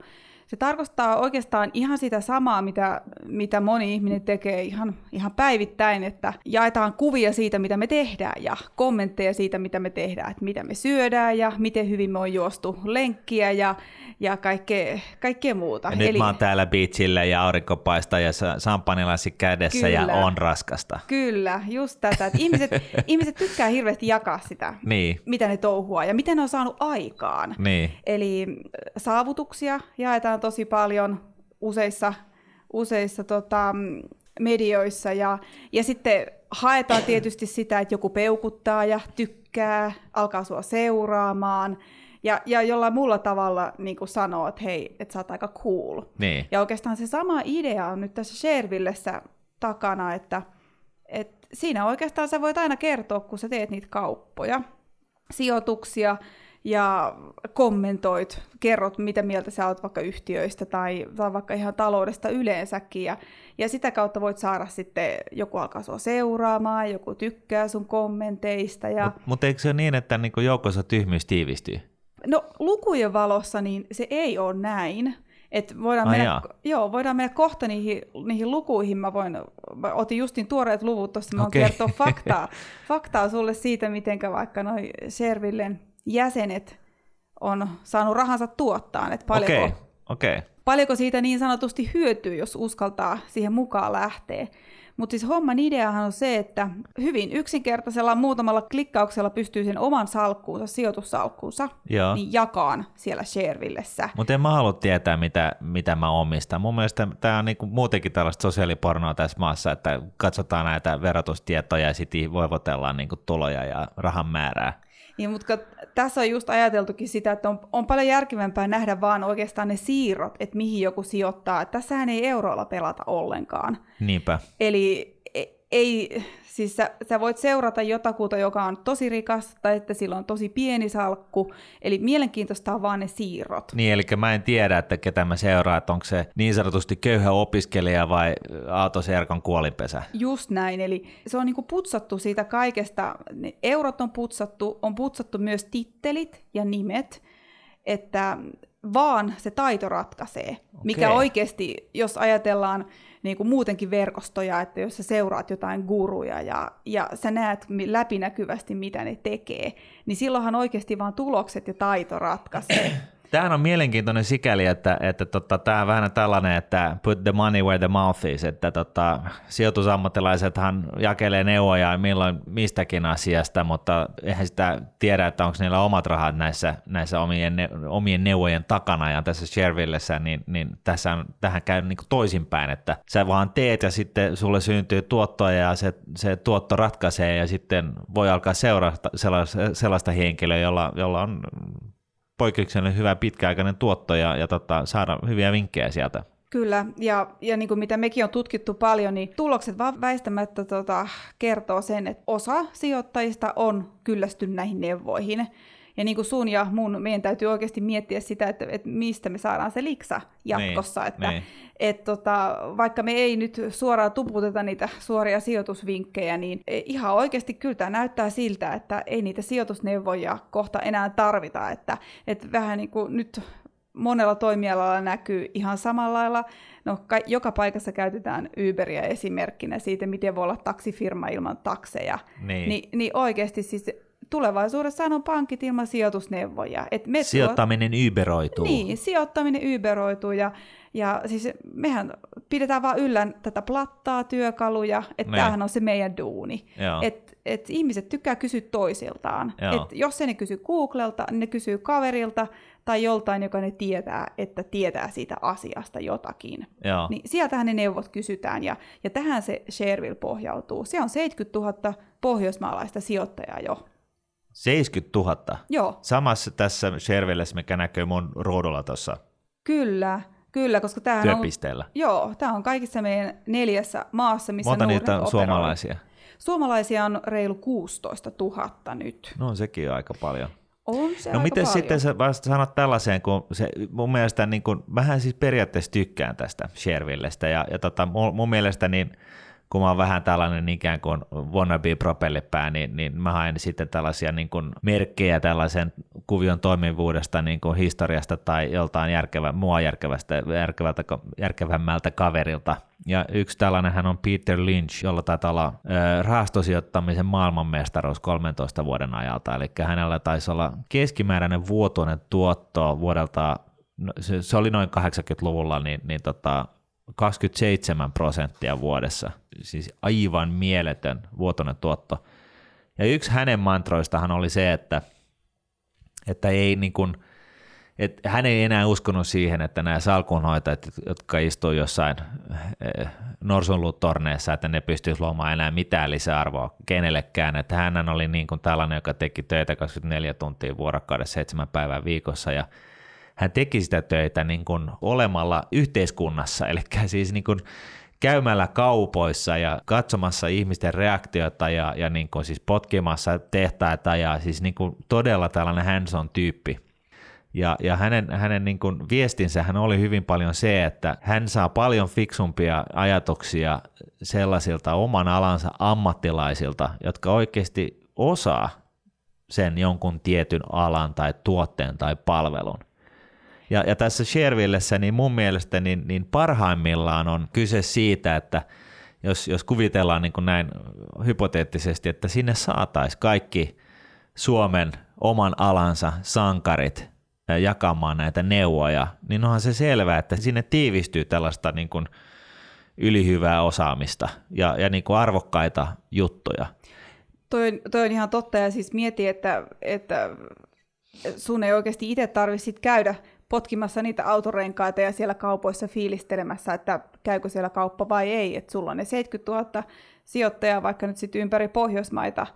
se tarkoittaa oikeastaan ihan sitä samaa, mitä, mitä moni ihminen tekee ihan, ihan päivittäin, että jaetaan kuvia siitä, mitä me tehdään ja kommentteja siitä, mitä me tehdään, että mitä me syödään ja miten hyvin me on juostu lenkkiä ja, ja kaikkea, kaikkea muuta. Ja nyt Eli, mä oon täällä beachillä ja aurinko paistaa ja samppanilasi kädessä kyllä, ja on raskasta. Kyllä, just tätä. Että ihmiset, ihmiset tykkää hirveästi jakaa sitä, niin. mitä ne touhua ja miten ne on saanut aikaan. Niin. Eli saavutuksia jaetaan tosi paljon useissa, useissa tota, medioissa ja, ja sitten haetaan tietysti sitä, että joku peukuttaa ja tykkää, alkaa sua seuraamaan ja, ja jollain muulla tavalla niin kuin sanoo, että hei, että sä oot aika cool. Niin. Ja oikeastaan se sama idea on nyt tässä Sharevillessä takana, että, että siinä oikeastaan sä voit aina kertoa, kun sä teet niitä kauppoja, sijoituksia, ja kommentoit, kerrot, mitä mieltä sä oot vaikka yhtiöistä tai, tai vaikka ihan taloudesta yleensäkin. Ja, ja sitä kautta voit saada sitten, joku alkaa sua seuraamaan, joku tykkää sun kommenteista. Ja... Mutta mut eikö se ole niin, että niinku joukossa tyhmyys tiivistyy? No lukujen valossa niin se ei ole näin. Et voidaan, Ai mennä, joo, voidaan mennä kohta niihin, niihin lukuihin. Mä, voin, mä otin justin tuoreet luvut tuossa, mä okay. kertoa faktaa, faktaa sulle siitä, miten vaikka noin Servillen jäsenet on saanut rahansa tuottaa, että paljonko, okay. Okay. paljonko siitä niin sanotusti hyötyy, jos uskaltaa siihen mukaan lähteä. Mutta siis homman ideahan on se, että hyvin yksinkertaisella muutamalla klikkauksella pystyy sen oman salkkuunsa, sijoitussalkkuunsa, Joo. niin jakaan siellä Sharevillessä. Mutta en mä halua tietää, mitä, mitä mä omistan. Mun mielestä tämä on niinku muutenkin tällaista sosiaalipornoa tässä maassa, että katsotaan näitä verotustietoja ja sitten voivotellaan niinku tuloja ja rahan määrää. Niin, mutta tässä on just ajateltukin sitä, että on, on paljon järkevämpää nähdä vaan oikeastaan ne siirrot, että mihin joku sijoittaa. Tässähän ei euroilla pelata ollenkaan. Niinpä. Eli ei, Siis sä, sä voit seurata jotakuta, joka on tosi rikas, tai että sillä on tosi pieni salkku. Eli mielenkiintoista on vaan ne siirrot. Niin, eli mä en tiedä, että ketä mä seuraan, että onko se niin sanotusti köyhä opiskelija vai Aato Serkan kuolinpesä. Just näin, eli se on niinku putsattu siitä kaikesta. Ne eurot on putsattu, on putsattu myös tittelit ja nimet, että vaan se taito ratkaisee. Okay. Mikä oikeasti, jos ajatellaan niin kuin muutenkin verkostoja, että jos sä seuraat jotain guruja ja, ja sä näet läpinäkyvästi, mitä ne tekee, niin silloinhan oikeasti vaan tulokset ja taito ratkaisee. Tämähän on mielenkiintoinen sikäli, että, että tota, tämä on vähän tällainen, että put the money where the mouth is, että tota, sijoitusammattilaisethan jakelee neuvoja milloin mistäkin asiasta, mutta eihän sitä tiedä, että onko niillä omat rahat näissä, näissä omien, omien neuvojen takana. Ja tässä Sharevillessä, niin, niin tässä on, tähän käy niin toisinpäin, että sä vaan teet ja sitten sulle syntyy tuottoa ja se, se tuotto ratkaisee ja sitten voi alkaa seurata sellaista, sellaista henkilöä, jolla, jolla on poikkeuksellinen hyvä pitkäaikainen tuotto ja, ja tota, saada hyviä vinkkejä sieltä. Kyllä, ja, ja niin kuin mitä mekin on tutkittu paljon, niin tulokset vaan väistämättä tota, kertoo sen, että osa sijoittajista on kyllästynyt näihin neuvoihin. Ja niin kuin sun ja mun, meidän täytyy oikeasti miettiä sitä, että, että mistä me saadaan se liksa jatkossa. Niin, että, niin. Et tota, vaikka me ei nyt suoraan tuputeta niitä suoria sijoitusvinkkejä, niin ihan oikeasti kyllä tämä näyttää siltä, että ei niitä sijoitusneuvoja kohta enää tarvita. Että, että vähän niin kuin nyt monella toimialalla näkyy ihan samalla lailla. No, ka- joka paikassa käytetään Uberia esimerkkinä siitä, miten voi olla taksifirma ilman takseja. Niin, Ni, niin oikeasti siis tulevaisuudessa on pankit ilman sijoitusneuvoja. Et me sijoittaminen tuo... yberoituu. Niin, sijoittaminen yberoituu ja, ja siis mehän pidetään vaan yllä tätä plattaa, työkaluja, että niin. tämähän on se meidän duuni. Et, et ihmiset tykkää kysyä toisiltaan. Et jos ne kysy Googlelta, niin ne kysyy kaverilta tai joltain, joka ne tietää, että tietää siitä asiasta jotakin. Joo. Niin sieltähän ne neuvot kysytään ja, ja tähän se Shareville pohjautuu. Se on 70 000 pohjoismaalaista sijoittajaa jo. 70 000? Joo. Samassa tässä Shervillessä, mikä näkyy mun ruudulla tuossa. Kyllä, kyllä, koska tämä on... Joo, tämä on kaikissa meidän neljässä maassa, missä Monta niitä on suomalaisia? Suomalaisia on reilu 16 000 nyt. No sekin on aika paljon. On se No miten paljon. sitten sä vasta sanot tällaiseen, kun se, mun mielestä niin kun, mähän siis periaatteessa tykkään tästä Shervillestä ja, ja tota, mun, mun mielestä niin kun mä oon vähän tällainen ikään kuin wannabe propellipää, niin, niin mä haen sitten tällaisia niin kuin merkkejä tällaisen kuvion toimivuudesta niin kuin historiasta tai joltain järkevä, mua järkevästä, järkevältä, järkevämmältä kaverilta. Ja yksi tällainen hän on Peter Lynch, jolla taitaa olla rahastosijoittamisen maailmanmestaruus 13 vuoden ajalta. Eli hänellä taisi olla keskimääräinen vuotuinen tuotto vuodelta, no, se, se oli noin 80-luvulla, niin, niin tota, 27 prosenttia vuodessa, siis aivan mieletön vuotoinen tuotto. Ja yksi hänen mantroistahan oli se, että, että ei niin kuin, että hän ei enää uskonut siihen, että nämä salkunhoitajat, jotka istuu jossain norsunluutorneessa, että ne pystyisi luomaan enää mitään lisäarvoa kenellekään. Että hän oli niin kuin tällainen, joka teki töitä 24 tuntia vuorokaudessa, seitsemän päivää viikossa ja hän teki sitä töitä niin kuin olemalla yhteiskunnassa, eli siis niin kuin käymällä kaupoissa ja katsomassa ihmisten reaktiota ja, ja niin kuin siis potkimassa tehtaita ja siis niin kuin todella tällainen hands-on tyyppi. Ja, ja hänen, hänen niin kuin viestinsä hän oli hyvin paljon se, että hän saa paljon fiksumpia ajatuksia sellaisilta oman alansa ammattilaisilta, jotka oikeasti osaa sen jonkun tietyn alan tai tuotteen tai palvelun. Ja, ja tässä Shervillessä niin mun mielestä niin, niin parhaimmillaan on kyse siitä, että jos, jos kuvitellaan niin kuin näin hypoteettisesti, että sinne saataisiin kaikki Suomen oman alansa sankarit jakamaan näitä neuvoja, niin onhan se selvää, että sinne tiivistyy tällaista niin kuin ylihyvää osaamista ja, ja niin kuin arvokkaita juttuja. Toi, toi on ihan totta, ja siis mieti, että, että sun ei oikeasti itse tarvitse käydä potkimassa niitä autorenkaita ja siellä kaupoissa fiilistelemässä, että käykö siellä kauppa vai ei. Että sulla on ne 70 000 sijoittajaa vaikka nyt sitten ympäri Pohjoismaita,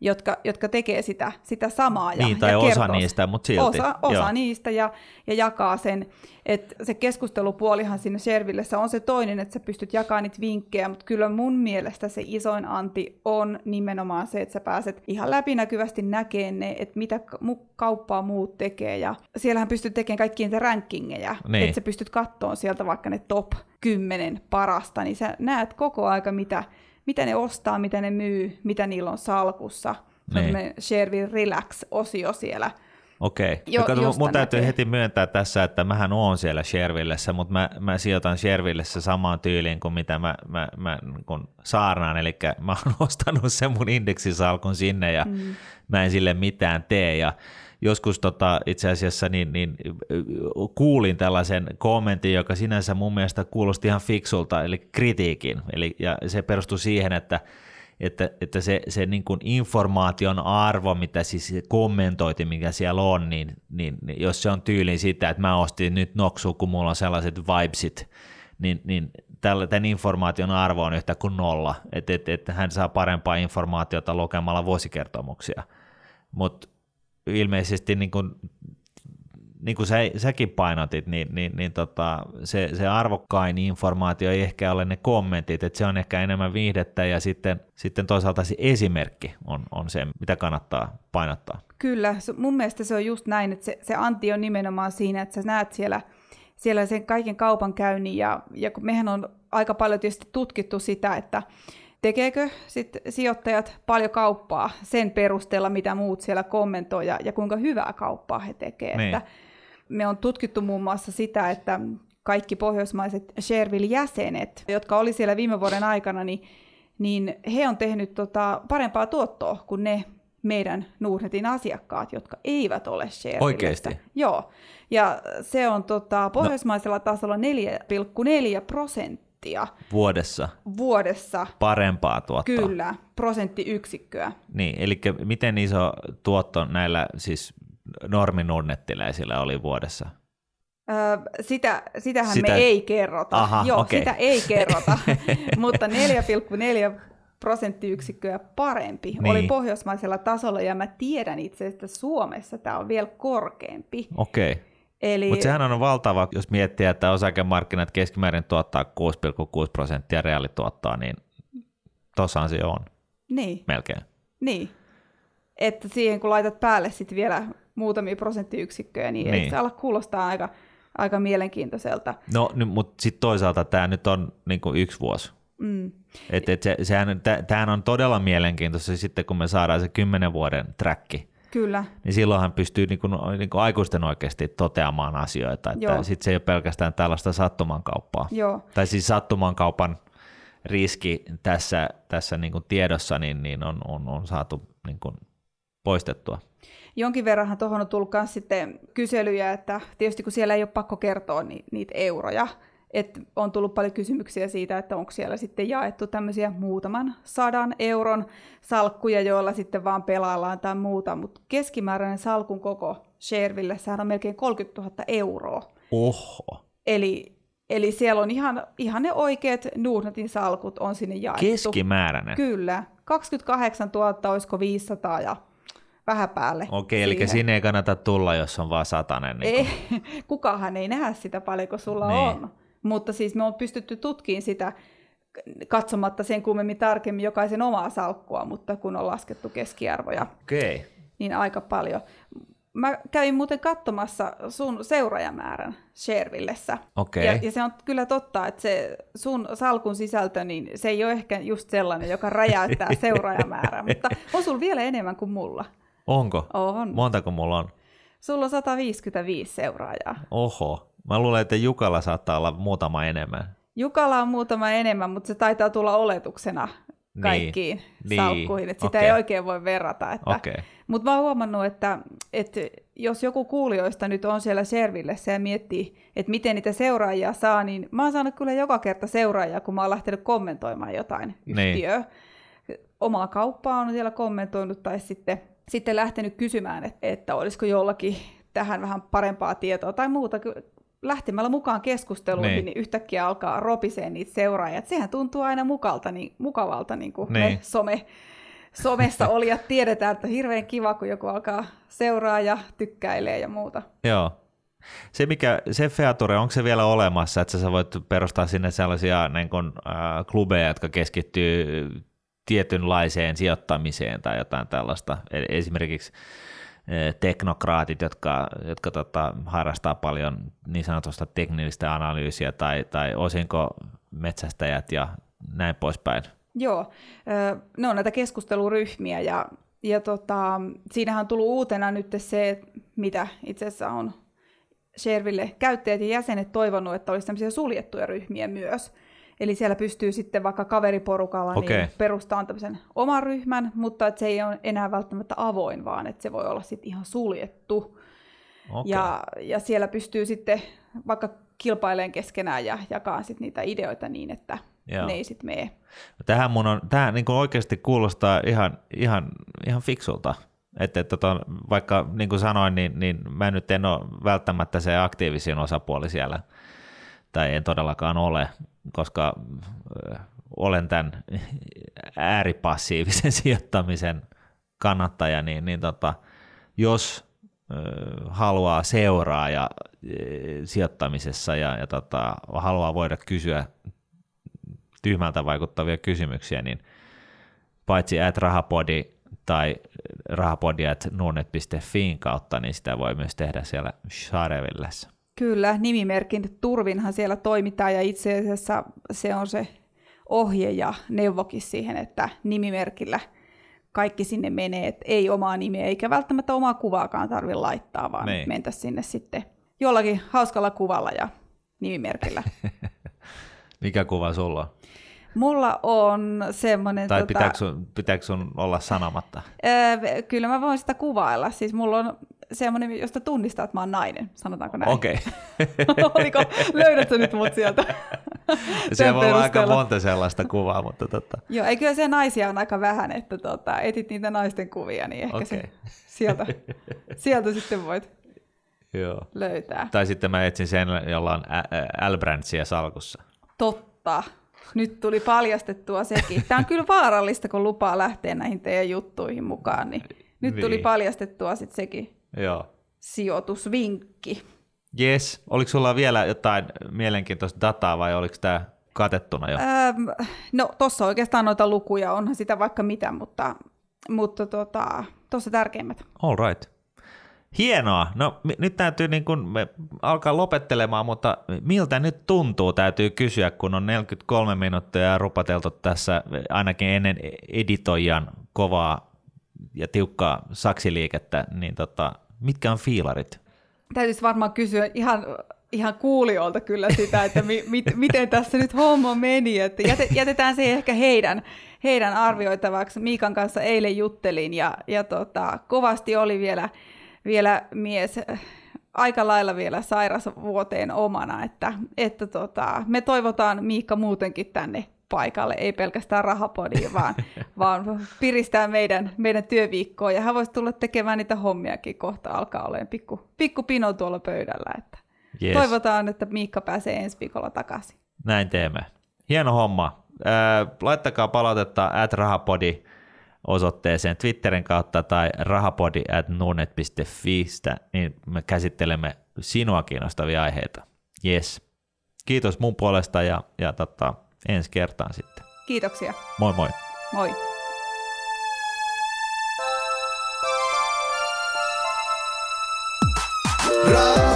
jotka, jotka tekee sitä, sitä samaa. Ja, Niin, tai ja osa kertoo- niistä, mutta silti. Osa, osa Joo. niistä ja, ja jakaa sen. Et se keskustelupuolihan siinä Shervillessä on se toinen, että sä pystyt jakamaan niitä vinkkejä, mutta kyllä mun mielestä se isoin anti on nimenomaan se, että sä pääset ihan läpinäkyvästi näkemään ne, että mitä kauppaa muut tekee. Ja siellähän pystyt tekemään kaikkia niitä rankingeja, Niin. että sä pystyt kattoon sieltä vaikka ne top 10 parasta, niin sä näet koko aika, mitä, mitä ne ostaa, mitä ne myy, mitä niillä on salkussa. Se on Niin. semmoinen Sherville Relax-osio siellä. Okei. Jo- mun täytyy näkee. heti myöntää tässä, että mähän oon siellä Shervillessä, mutta mä, mä sijoitan Shervillessä samaan tyyliin kuin mitä mä, mä, mä kun saarnaan, eli mä oon ostanut sen mun indeksisalkun sinne ja mm. mä en sille mitään tee ja joskus tota, itse asiassa niin, niin, kuulin tällaisen kommentin, joka sinänsä mun mielestä kuulosti ihan fiksulta, eli kritiikin, eli, ja se perustui siihen, että että, että se, se niin kuin informaation arvo, mitä siis kommentoiti, mikä siellä on, niin, niin, niin jos se on tyyliin sitä, että mä ostin nyt Noksua, kun mulla on sellaiset vibesit, niin, niin tällä, tämän informaation arvo on yhtä kuin nolla, että et, et hän saa parempaa informaatiota lukemalla vuosikertomuksia. Mutta ilmeisesti niin kuin, niin kuin sä, säkin painotit, niin, niin, niin tota, se, se arvokkain informaatio ei ehkä ole ne kommentit, että se on ehkä enemmän viihdettä ja sitten, sitten toisaalta se esimerkki on, on se, mitä kannattaa painottaa. Kyllä, mun mielestä se on just näin, että se, se anti on nimenomaan siinä, että sä näet siellä, siellä sen kaiken kaupankäynnin ja, ja kun mehän on aika paljon tietysti tutkittu sitä, että tekeekö sit sijoittajat paljon kauppaa sen perusteella, mitä muut siellä kommentoi ja, ja kuinka hyvää kauppaa he tekevät. Niin. Että me on tutkittu muun muassa sitä, että kaikki pohjoismaiset Shareville-jäsenet, jotka oli siellä viime vuoden aikana, niin, niin he on tehnyt tota parempaa tuottoa kuin ne meidän Nordnetin asiakkaat, jotka eivät ole Sharevillessä. Oikeesti? Joo. Ja se on tota, pohjoismaisella tasolla 4,4 prosenttia Vuodessa vuodessa. parempaa tuottoa. Kyllä, prosenttiyksikköä. Niin, eli miten iso tuotto näillä siis norminurnettiläisillä oli vuodessa? Öö, sitä, sitähän Sitä- me ei kerrota. Aha, Joo, okei. sitä ei kerrota, mutta 4,4 prosenttiyksikköä parempi Niin. oli pohjoismaisella tasolla, ja mä tiedän itse että Suomessa tämä on vielä korkeampi. Okei. Eli Mutta sehän on valtava, jos miettii, että osakemarkkinat keskimäärin tuottaa 6,6 prosenttia reaalituottoa, niin tossahan se on. Niin, melkein. niin. Että siihen kun laitat päälle sitten vielä muutamia prosenttiyksikköjä, niin, Niin. niin. se ala kuulostaa aika, aika mielenkiintoiselta. No, mutta sitten toisaalta tämä nyt on niinku yksi vuosi. Mm. Et, et se, sehän, tämähän on todella mielenkiintoista sitten, kun me saadaan se kymmenen vuoden träkki. Kyllä, Niin silloinhan pystyy niinku, niinku aikuisten oikeasti toteamaan asioita. Että sitten se ei ole pelkästään tällaista sattumankauppaa. joo. Tai siis sattumankaupan riski tässä, tässä niinku tiedossa niin, niin on, on, on saatu niinku poistettua. Jonkin verranhan tuohon on tullut sitten kyselyjä, että tietysti kun siellä ei ole pakko kertoa ni, niitä euroja, että on tullut paljon kysymyksiä siitä, että onko siellä sitten jaettu tämmöisiä muutaman sadan euron salkkuja, joilla sitten vaan pelaillaan tai muuta, mutta keskimääräinen salkun koko Shareville, sehän on melkein 30 000 euroa. Oho. Eli, eli siellä on ihan, ihan ne oikeat Nordnetin salkut on sinne jaettu. Keskimääräinen. Kyllä. 28 000, olisiko 500 ja vähän päälle. Okei, eli siihen. sinne ei kannata tulla, jos on vaan satanen. Niin Ei, kukahan ei näe sitä paljon, kun sulla Niin. on. Mutta siis me on pystytty tutkimaan sitä katsomatta sen kummemmin tarkemmin jokaisen omaa salkkua, mutta kun on laskettu keskiarvoja, Okei. niin aika paljon. Mä kävin muuten katsomassa sun seuraajamäärän Shervillessä. Okei. Ja, ja se on kyllä totta, että se sun salkun sisältö, niin se ei ole ehkä just sellainen, joka räjäyttää seuraajamäärää, mutta on sulla vielä enemmän kuin mulla. Onko? On. Montako mulla on? Sulla on 155 seuraajaa. Oho. Mä luulen, että Jukalla saattaa olla muutama enemmän. Jukalla on muutama enemmän, mutta se taitaa tulla oletuksena Niin. kaikkiin Niin. salkkuihin, että sitä Okei. ei oikein voi verrata. Että, Okei. Mutta mä oon huomannut, että, että jos joku kuulijoista nyt on siellä Servillessä ja miettii, että miten niitä seuraajia saa, niin mä oon saanut kyllä joka kerta seuraajia, kun mä oon lähtenyt kommentoimaan jotain Niin. yhtiöä. Omaa kauppaa on siellä kommentoinut tai sitten, sitten lähtenyt kysymään, että, että olisiko jollakin tähän vähän parempaa tietoa tai muuta. Lähtemällä mukaan keskusteluihin, Niin. niin. yhtäkkiä alkaa ropisee niitä seuraajia. Et Sehän tuntuu aina mukalta, niin, mukavalta, niin kuin Niin. me some, somessa olijat tiedetään, että hirveän kiva, kun joku alkaa seuraa ja tykkäilee ja muuta. Joo. Se, mikä, se Feature, onko se vielä olemassa, että sä voit perustaa sinne sellaisia niin kun, äh, klubeja, jotka keskittyy tietynlaiseen sijoittamiseen tai jotain tällaista. E- Esimerkiksi teknokraatit, jotka, jotka tota, harrastaa paljon niin sanotusta teknillistä analyysiä tai, tai osinko metsästäjät ja näin poispäin. Joo, ö, ne on näitä keskusteluryhmiä ja, ja tota, siinähän on tullut uutena nyt se, mitä itse asiassa on Sherville käyttäjät ja jäsenet toivonut, että olisi tämmöisiä suljettuja ryhmiä myös. Eli siellä pystyy sitten vaikka kaveriporukalla Okei. niin perustamaan tämmöisen oman ryhmän, mutta että se ei ole enää välttämättä avoin, vaan että se voi olla sitten ihan suljettu. Okei. Ja, ja siellä pystyy sitten vaikka kilpaileen keskenään ja jakaa sitten niitä ideoita niin, että Joo. ne ei sitten mene. Tähän mun on, tähän niin kuin oikeasti kuulostaa ihan, ihan, ihan fiksulta. Että, että tota, vaikka niin kuin sanoin, niin, niin mä nyt en ole välttämättä se aktiivisin osapuoli siellä, tai en todellakaan ole, koska ö, olen tämän ääripassiivisen sijoittamisen kannattaja, niin, niin tota, jos ö, haluaa seuraa ja ö, sijoittamisessa ja, ja tota, haluaa voida kysyä tyhmältä vaikuttavia kysymyksiä, niin paitsi at rahapodi tai rahapodi at kautta, niin sitä voi myös tehdä siellä Sharevillessä. Kyllä, nimimerkin turvinhan siellä toimitaan ja itse asiassa se on se ohje ja neuvokin siihen, että nimimerkillä kaikki sinne menee, että ei omaa nimeä eikä välttämättä omaa kuvaakaan tarvitse laittaa, vaan Niin. mentä sinne sitten jollakin hauskalla kuvalla ja nimimerkillä. Mikä kuva sulla on? Mulla on semmoinen... Tai pitääkö, sun, pitääkö sun olla sanomatta? Öö, kyllä mä voin sitä kuvailla. Siis mulla on semmoinen, josta tunnistaa, että mä oon nainen, sanotaanko näin. Okei. Okay. Oliko, löydätkö nyt mut sieltä? Se voi olla aika monta sellaista kuvaa, mutta tota, Joo, ei kyllä se naisia on aika vähän, että tota, etit niitä naisten kuvia, niin ehkä Okei. se sieltä, sieltä sitten voit joo. löytää. Tai sitten mä etsin sen, jolla on L-Brandsia salkussa. Totta. Nyt tuli paljastettua sekin. Tämä on kyllä vaarallista, kun lupaa lähteä näihin teidän juttuihin mukaan. Niin nyt tuli Niin. paljastettua sitten sekin Joo. sijoitusvinkki. Yes. Oliko sulla vielä jotain mielenkiintoista dataa vai oliko tämä katettuna jo? Öö, no tuossa oikeastaan noita lukuja, onhan sitä vaikka mitä, mutta, mutta tuossa tota, tärkeimmät. All right. Hienoa. No m- nyt täytyy niin kun me alkaa lopettelemaan, mutta miltä nyt tuntuu, täytyy kysyä, kun on 43 minuuttia rupateltu tässä ainakin ennen editoijan kovaa ja tiukkaa saksiliikettä, niin tota, mitkä on fiilarit? Täytyisi varmaan kysyä ihan, ihan kuulijoilta kyllä sitä, että mi, mit, miten tässä nyt homma meni, että jätetään se ehkä heidän, heidän arvioitavaksi. Miikan kanssa eilen juttelin ja, ja tota, kovasti oli vielä, vielä mies aika lailla vielä sairas vuoteen omana, että, että tota, me toivotaan Miikka muutenkin tänne paikalle, ei pelkästään rahapodiin, vaan, vaan piristää meidän, meidän työviikkoa. Ja hän voisi tulla tekemään niitä hommiakin kohta, alkaa olemaan pikku, pikku pino tuolla pöydällä. Että yes. Toivotaan, että Miikka pääsee ensi viikolla takaisin. Näin teemme. Hieno homma. Äh, laittakaa palautetta at rahapodi osoitteeseen Twitterin kautta tai rahapodi at niin me käsittelemme sinua kiinnostavia aiheita. Yes. Kiitos mun puolesta ja, ja tota, ensi kertaan sitten. Kiitoksia. Moi moi. Moi. Raha,